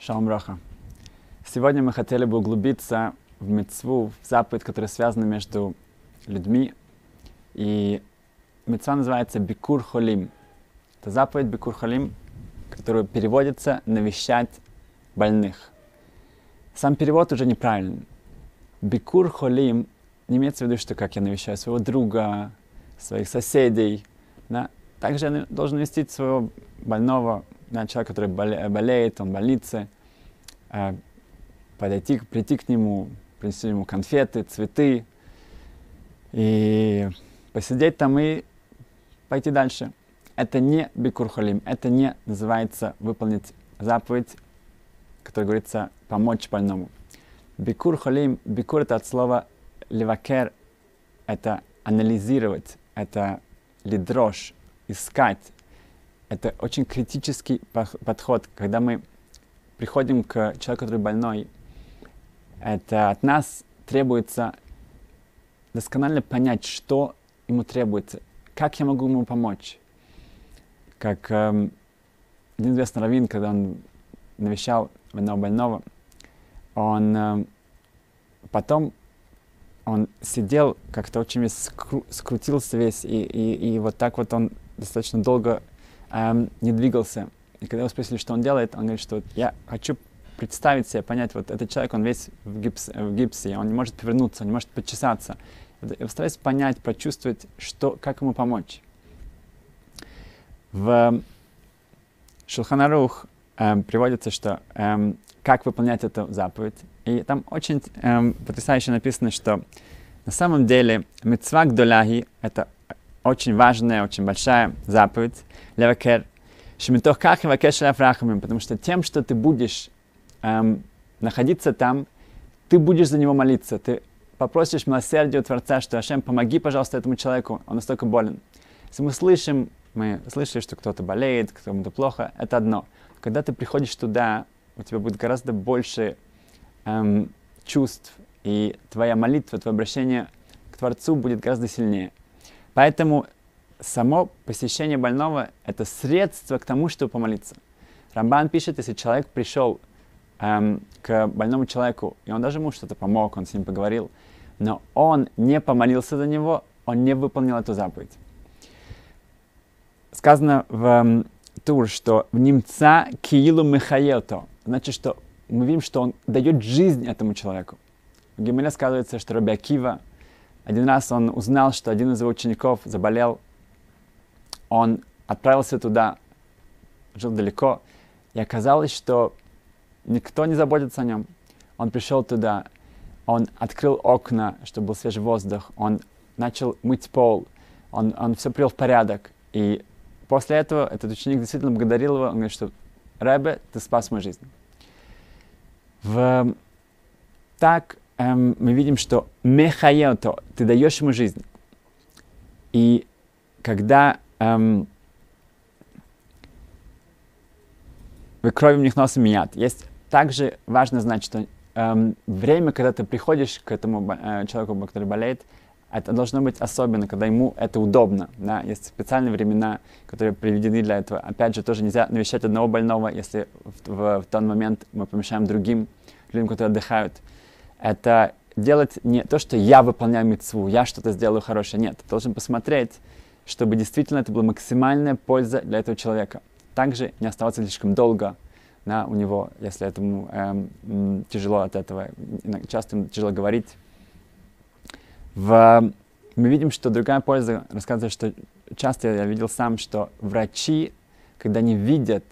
Шалом Роха. Сегодня мы хотели бы углубиться в мецву, в заповедь, которая связана между людьми. И мецва называется Бикур Холим. Это заповедь Бикур Холим, которая переводится «навещать больных». Сам перевод уже неправильный. Бикур Холим не имеется в виду, что как я навещаю своего друга, своих соседей. Да? Также я должен навестить своего больного да, человек, который болеет, он в больнице, э, подойти, прийти к нему, принести ему конфеты, цветы, и посидеть там и пойти дальше. Это не бикурхолим, это не называется выполнить заповедь, которая говорится помочь больному. Бикур холим, бикур это от слова левакер, это анализировать, это лидрош, искать, это очень критический подход, когда мы приходим к человеку, который больной. Это от нас требуется досконально понять, что ему требуется, как я могу ему помочь. Как эм, один известный раввин, когда он навещал одного больного, он эм, потом он сидел как-то очень весь скру- скрутился весь, и, и, и вот так вот он достаточно долго эм, не двигался. И когда его спросили, что он делает, он говорит, что я хочу представить себе, понять, вот этот человек, он весь в, гипс, в гипсе, он не может повернуться, он не может почесаться. Я постараюсь понять, прочувствовать, что, как ему помочь. В Шулханарух эм, приводится, что эм, как выполнять эту заповедь. И там очень эм, потрясающе написано, что на самом деле мецвак доляги — это очень важная, очень большая заповедь. Левакер. Шмитох ках и афрахамим. Потому что тем, что ты будешь эм, находиться там, ты будешь за него молиться. Ты попросишь милосердия у Творца, что Ашем, помоги, пожалуйста, этому человеку, он настолько болен. Если мы слышим, мы слышали, что кто-то болеет, кому-то плохо, это одно. Когда ты приходишь туда, у тебя будет гораздо больше эм, чувств, и твоя молитва, твое обращение к Творцу будет гораздо сильнее. Поэтому само посещение больного — это средство к тому, чтобы помолиться. Рамбан пишет, если человек пришел эм, к больному человеку, и он даже ему что-то помог, он с ним поговорил, но он не помолился за него, он не выполнил эту заповедь. Сказано в эм, Тур, что в немца киилу михаелто, значит, что мы видим, что он дает жизнь этому человеку. В Гимеле сказывается, что Раби Акива один раз он узнал, что один из его учеников заболел. Он отправился туда, жил далеко, и оказалось, что никто не заботится о нем. Он пришел туда, он открыл окна, чтобы был свежий воздух, он начал мыть пол, он, он все привел в порядок. И после этого этот ученик действительно благодарил его, он говорит, что Рэбе, ты спас мою жизнь. В... Так эм, мы видим, что мехаелто, ты даешь ему жизнь. И когда эм, вы крови в них носом менят, есть также важно знать, что эм, время, когда ты приходишь к этому э, человеку, который болеет, это должно быть особенно, когда ему это удобно. Да? Есть специальные времена, которые приведены для этого. Опять же, тоже нельзя навещать одного больного, если в, в, в тот момент мы помешаем другим людям, которые отдыхают это делать не то, что я выполняю мецву, я что-то сделаю хорошее. Нет, ты должен посмотреть, чтобы действительно это была максимальная польза для этого человека. Также не оставаться слишком долго да, у него, если этому эм, тяжело от этого, часто ему тяжело говорить. В, мы видим, что другая польза рассказывает, что часто я видел сам, что врачи, когда они видят,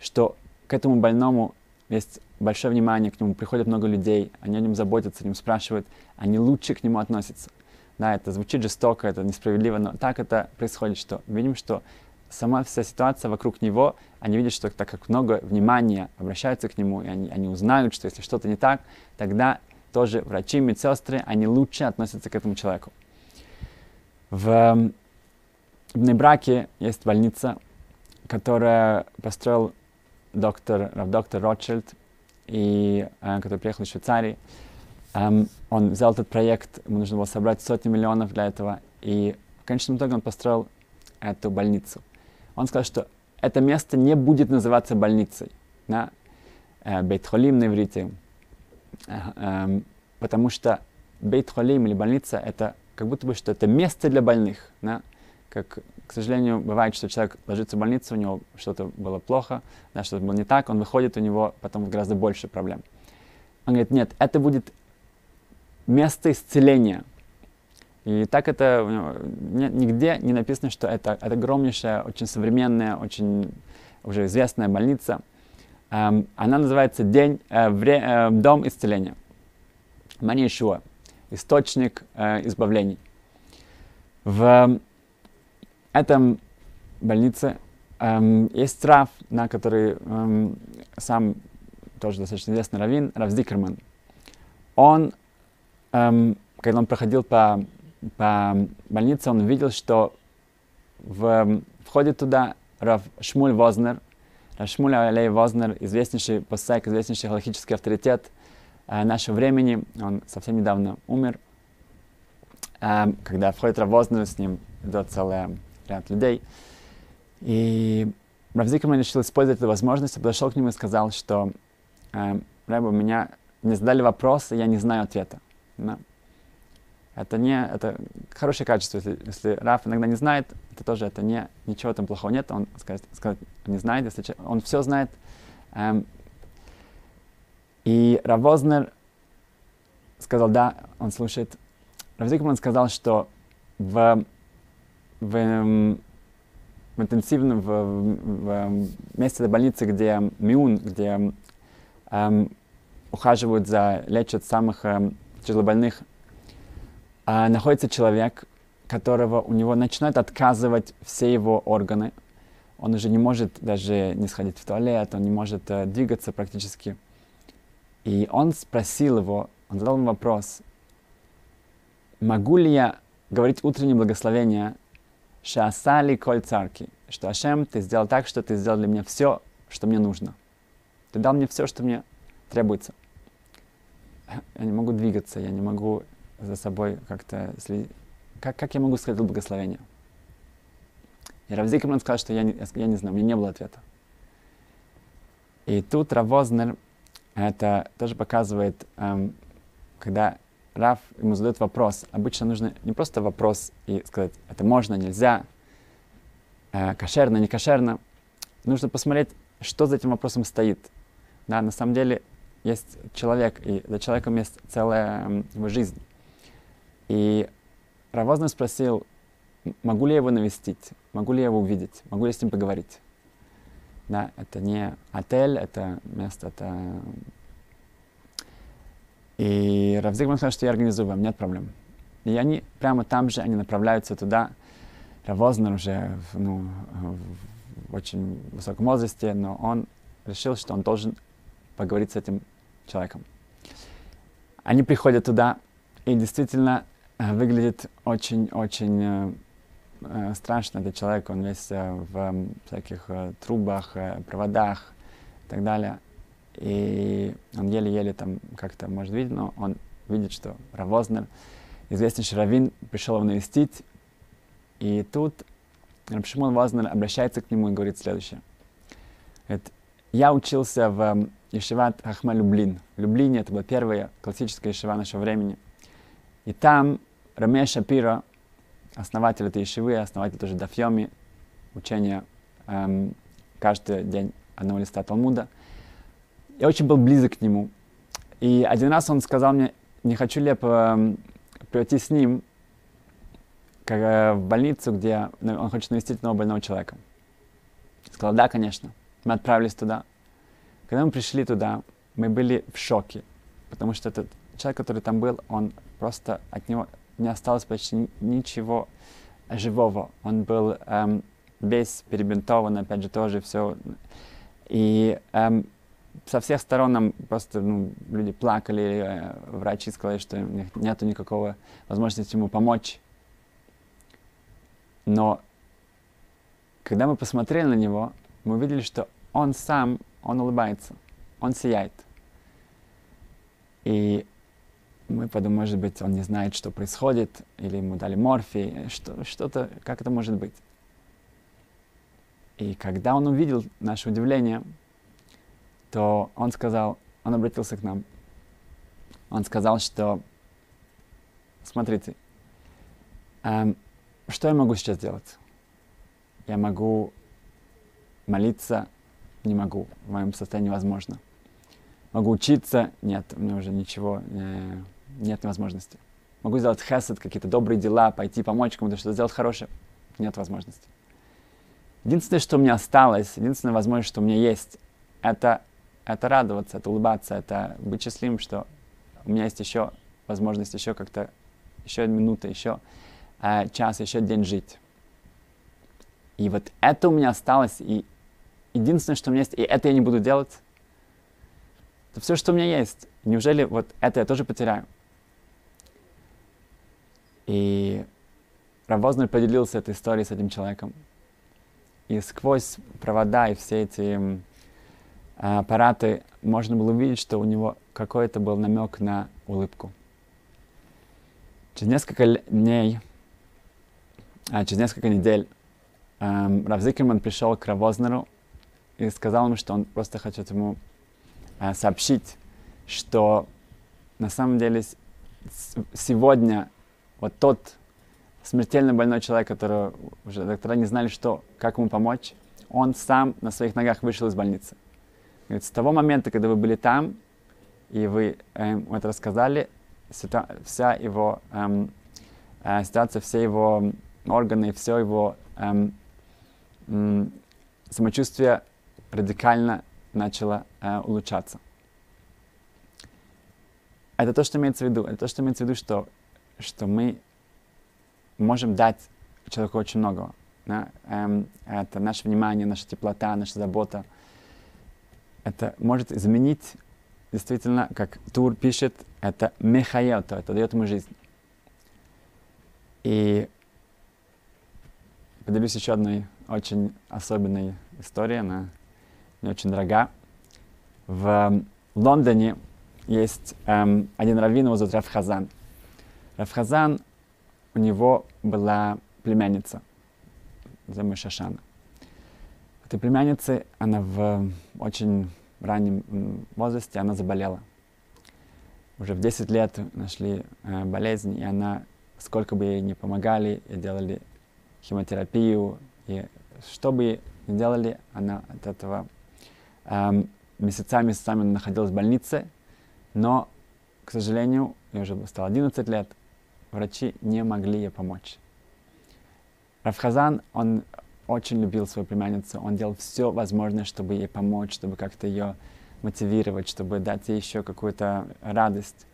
что к этому больному есть большое внимание к нему, приходят много людей, они о нем заботятся, о нем спрашивают, они лучше к нему относятся. Да, это звучит жестоко, это несправедливо, но так это происходит, что видим, что сама вся ситуация вокруг него, они видят, что так как много внимания обращаются к нему, и они, они узнают, что если что-то не так, тогда тоже врачи, медсестры, они лучше относятся к этому человеку. В, в Небраке есть больница, которая построил доктор, доктор Ротшильд, и, э, который приехал из Швейцарии. Эм, он взял этот проект, ему нужно было собрать сотни миллионов для этого, и в конечном итоге он построил эту больницу. Он сказал, что это место не будет называться больницей. Да? э, Бейт-Холим на иврите, э, э, потому что Бейт-Холим или больница это как будто бы что это место для больных. Да? Как, к сожалению, бывает, что человек ложится в больницу, у него что-то было плохо, да, что-то было не так, он выходит, у него потом гораздо больше проблем. Он говорит, нет, это будет место исцеления. И так это нигде не написано, что это, это огромнейшая, очень современная, очень уже известная больница. Эм, она называется День, э, вре, э, Дом исцеления. Манишуа. Источник э, избавлений. В этом больнице эм, есть трав, на который эм, сам тоже достаточно известный раввин, Равз Дикерман. Он, эм, когда он проходил по по больнице, он видел, что в, входит туда Рав Шмуль Вознер, Рав Шмуль Алей Вознер, известнейший посек, известнейший галактический авторитет э, нашего времени. Он совсем недавно умер. Э, когда входит Рав Вознер, с ним идет целый ряд людей. И Рав Зикерман решил использовать эту возможность, подошел к нему и сказал, что э, Рэб, у меня мне задали вопрос, и я не знаю ответа. Да? Это не, это хорошее качество. Если, если Раф иногда не знает, это тоже, это не, ничего там плохого нет. Он сказать, сказать не знает, если он все знает. Эм, и Равознер сказал, да, он слушает. Равзикман сказал, что в, в, эм, в интенсивном, в, в, в месте больницы, где Миун, где эм, ухаживают за, лечат самых эм, тяжелобольных а, находится человек, которого у него начинают отказывать все его органы. Он уже не может даже не сходить в туалет, он не может uh, двигаться практически. И он спросил его, он задал ему вопрос, могу ли я говорить утреннее благословение Шаасали коль царки, что Ашем, ты сделал так, что ты сделал для меня все, что мне нужно. Ты дал мне все, что мне требуется. Я не могу двигаться, я не могу за собой как-то следить. Как, как я могу сказать благословение? И Равзи Камран сказал, что я не, я не знаю, у меня не было ответа. И тут Равознер это тоже показывает, эм, когда Рав ему задает вопрос, обычно нужно не просто вопрос и сказать, это можно, нельзя, э, кошерно, не кошерно. Нужно посмотреть, что за этим вопросом стоит. Да, на самом деле есть человек, и за человеком есть целая его жизнь. И Равозный спросил, могу ли я его навестить, могу ли я его увидеть, могу ли я с ним поговорить. Да, это не отель, это место, это... И Равзигман сказал, что я организую вам, нет проблем. И они прямо там же, они направляются туда. Равознер уже ну, в очень высоком возрасте, но он решил, что он должен поговорить с этим человеком. Они приходят туда, и действительно Э, выглядит очень-очень э, э, страшно. Этот человек, он весь э, в э, всяких трубах, э, проводах и так далее. И он еле-еле там как-то может видеть, но он видит, что Равознер, известнейший раввин, пришел его навестить. И тут Рабшимон Вознер обращается к нему и говорит следующее. Говорит, я учился в Ешиват Хахма Люблин. В это была первая классическая ешива нашего времени. И там Рамея Шапира, основатель этой ешивы, основатель тоже Дафьоми, учения эм, каждый день одного листа Талмуда. Я очень был близок к нему. И один раз он сказал мне, не хочу ли я по, прийти с ним э, в больницу, где он хочет навестить одного больного человека. Сказал, да, конечно. Мы отправились туда. Когда мы пришли туда, мы были в шоке, потому что этот человек, который там был, он просто от него не осталось почти ничего живого. Он был эм, весь перебинтован, опять же, тоже все. И эм, со всех сторон нам просто ну, люди плакали, э, врачи сказали, что у них нет никакого возможности ему помочь. Но когда мы посмотрели на него, мы увидели, что он сам, он улыбается, он сияет. И мы подумали, может быть, он не знает, что происходит, или ему дали морфий, что, что-то, как это может быть. И когда он увидел наше удивление, то он сказал, он обратился к нам. Он сказал, что, смотрите, эм, что я могу сейчас делать? Я могу молиться, не могу, в моем состоянии невозможно. Могу учиться, нет, у меня уже ничего, э, нет возможности. Могу сделать хесед, какие-то добрые дела, пойти помочь кому-то, что-то сделать хорошее, нет возможности. Единственное, что у меня осталось, единственная возможность, что у меня есть, это, это радоваться, это улыбаться, это быть счастливым, что у меня есть еще возможность еще как-то, еще минута, еще э, час, еще день жить. И вот это у меня осталось, и единственное, что у меня есть, и это я не буду делать, это все, что у меня есть. Неужели вот это я тоже потеряю? И Равознер поделился этой историей с этим человеком. И сквозь провода и все эти аппараты можно было увидеть, что у него какой-то был намек на улыбку. Через несколько дней, а, через несколько недель эм, Рав Зикерман пришел к Равознеру и сказал ему, что он просто хочет ему э, сообщить, что на самом деле сегодня вот тот смертельно больной человек, который уже доктора не знали, что, как ему помочь, он сам на своих ногах вышел из больницы. Говорит, с того момента, когда вы были там, и вы эм, это рассказали, ситуа- вся его эм, э, ситуация, все его органы, все его эм, эм, самочувствие радикально начало э, улучшаться. Это то, что имеется в виду. Это то, что имеется в виду, что, что мы можем дать человеку очень много. Да? Эм, это наше внимание, наша теплота, наша забота. Это может изменить, действительно, как Тур пишет, это мехаелто, это дает ему жизнь. И поделюсь еще одной очень особенной историей, она не очень дорога. В Лондоне есть эм, один раввин, его зовут Рафхазан. Рафхазан, у него была племянница, зовут Шашана. Этой племянницы, она в очень раннем возрасте, она заболела. Уже в 10 лет нашли э, болезнь, и она, сколько бы ей не помогали, и делали химиотерапию, и что бы ни делали, она от этого эм, месяцами, месяцами находилась в больнице, но, к сожалению, ей уже стало 11 лет, врачи не могли ей помочь. Рафхазан, он очень любил свою племянницу, он делал все возможное, чтобы ей помочь, чтобы как-то ее мотивировать, чтобы дать ей еще какую-то радость.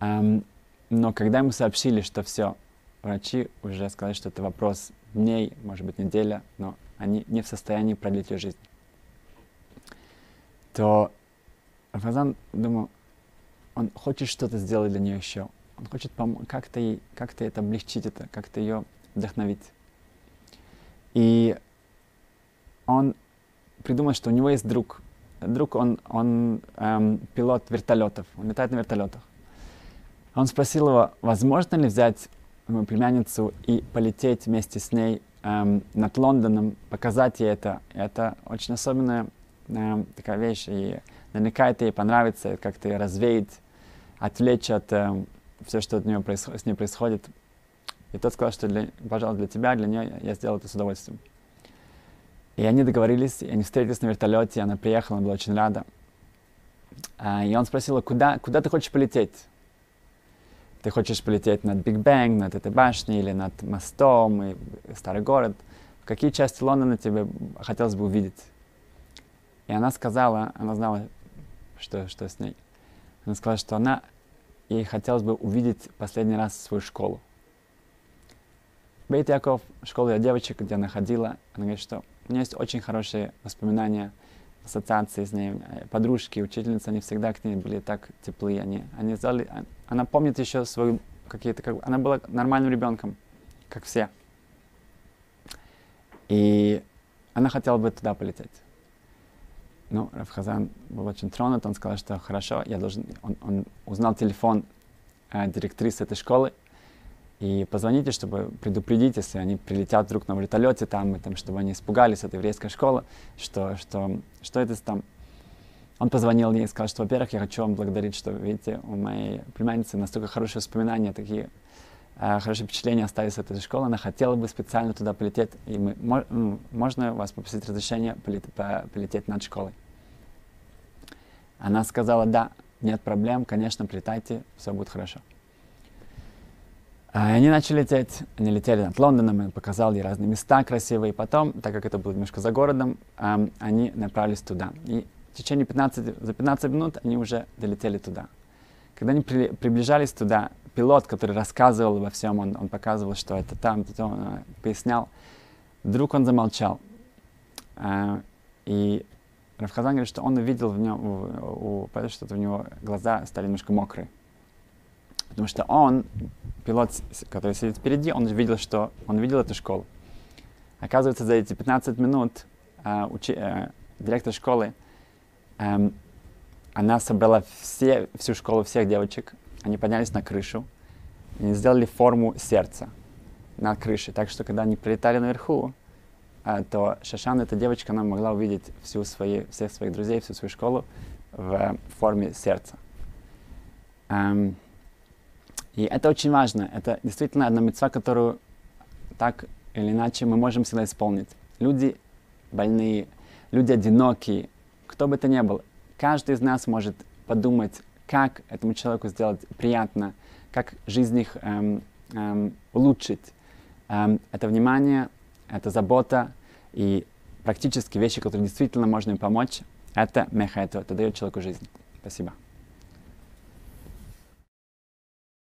Um, но когда ему сообщили, что все, врачи уже сказали, что это вопрос дней, может быть, неделя, но они не в состоянии продлить ее жизнь, то Рафазан думал, он хочет что-то сделать для нее еще. Он хочет как-то ей, как-то это облегчить это, как-то ее вдохновить. И он придумал, что у него есть друг. Друг, он, он эм, пилот вертолетов, он летает на вертолетах. Он спросил его, возможно ли взять мою племянницу и полететь вместе с ней эм, над Лондоном, показать ей это. Это очень особенная эм, такая вещь, и наверняка это ей понравится, как-то ее развеять, отвлечь от эм, все, что от нее происход- с ней происходит. И тот сказал, что, для, пожалуйста, для тебя, для нее я сделал это с удовольствием. И они договорились, и они встретились на вертолете, она приехала, она была очень рада. А, и он спросил, куда, куда ты хочешь полететь? Ты хочешь полететь над Биг Бэнг, над этой башней, или над мостом, и старый город? В какие части Лондона тебе хотелось бы увидеть? И она сказала, она знала, что, что с ней. Она сказала, что она, ей хотелось бы увидеть последний раз свою школу. Бейт Яков, школа для девочек, где она ходила, она говорит, что у нее есть очень хорошие воспоминания, ассоциации с ней. Подружки, учительницы, они всегда к ней были так теплые. Они, они сделали, она помнит еще свою какие-то, как, она была нормальным ребенком, как все. И она хотела бы туда полететь. Ну, Рафхазан был очень тронут, он сказал, что хорошо, я должен, он, он узнал телефон э, директрисы этой школы, и позвоните, чтобы предупредить, если они прилетят вдруг на вертолете там, и там, чтобы они испугались, это еврейская школа, что, что, что это там. Он позвонил мне и сказал, что, во-первых, я хочу вам благодарить, что, видите, у моей племянницы настолько хорошие воспоминания, такие э, хорошие впечатления остались от этой школы. Она хотела бы специально туда полететь, и мы, мо, можно вас попросить разрешения полет, по, полететь над школой? Она сказала, да, нет проблем, конечно, прилетайте, все будет хорошо. А, они начали лететь, они летели над Лондоном, я показал ей разные места красивые. Потом, так как это было немножко за городом, они направились туда. И в течение 15, за 15 минут они уже долетели туда. Когда они при, приближались туда, пилот, который рассказывал обо всем, он, он показывал, что это там, потом он э, пояснял, вдруг он замолчал. Э, и Равхазан говорит, что он увидел в нем, что-то у него глаза стали немножко мокрые. Потому что он, пилот, который сидит впереди, он видел, что он видел эту школу. Оказывается, за эти 15 минут э, учи, э, директор школы, э, она собрала все, всю школу, всех девочек, они поднялись на крышу, и сделали форму сердца на крыше. Так что, когда они прилетали наверху, э, то Шашан, эта девочка, она могла увидеть всю свои, всех своих друзей, всю свою школу в форме сердца. Эм, и это очень важно. Это действительно одна мецва, которую так или иначе мы можем всегда исполнить. Люди больные, люди одинокие, кто бы это ни был, каждый из нас может подумать, как этому человеку сделать приятно, как жизнь их эм, эм, улучшить. Эм, это внимание, это забота и практически вещи, которые действительно можно им помочь, это меха, это, дает человеку жизнь. Спасибо.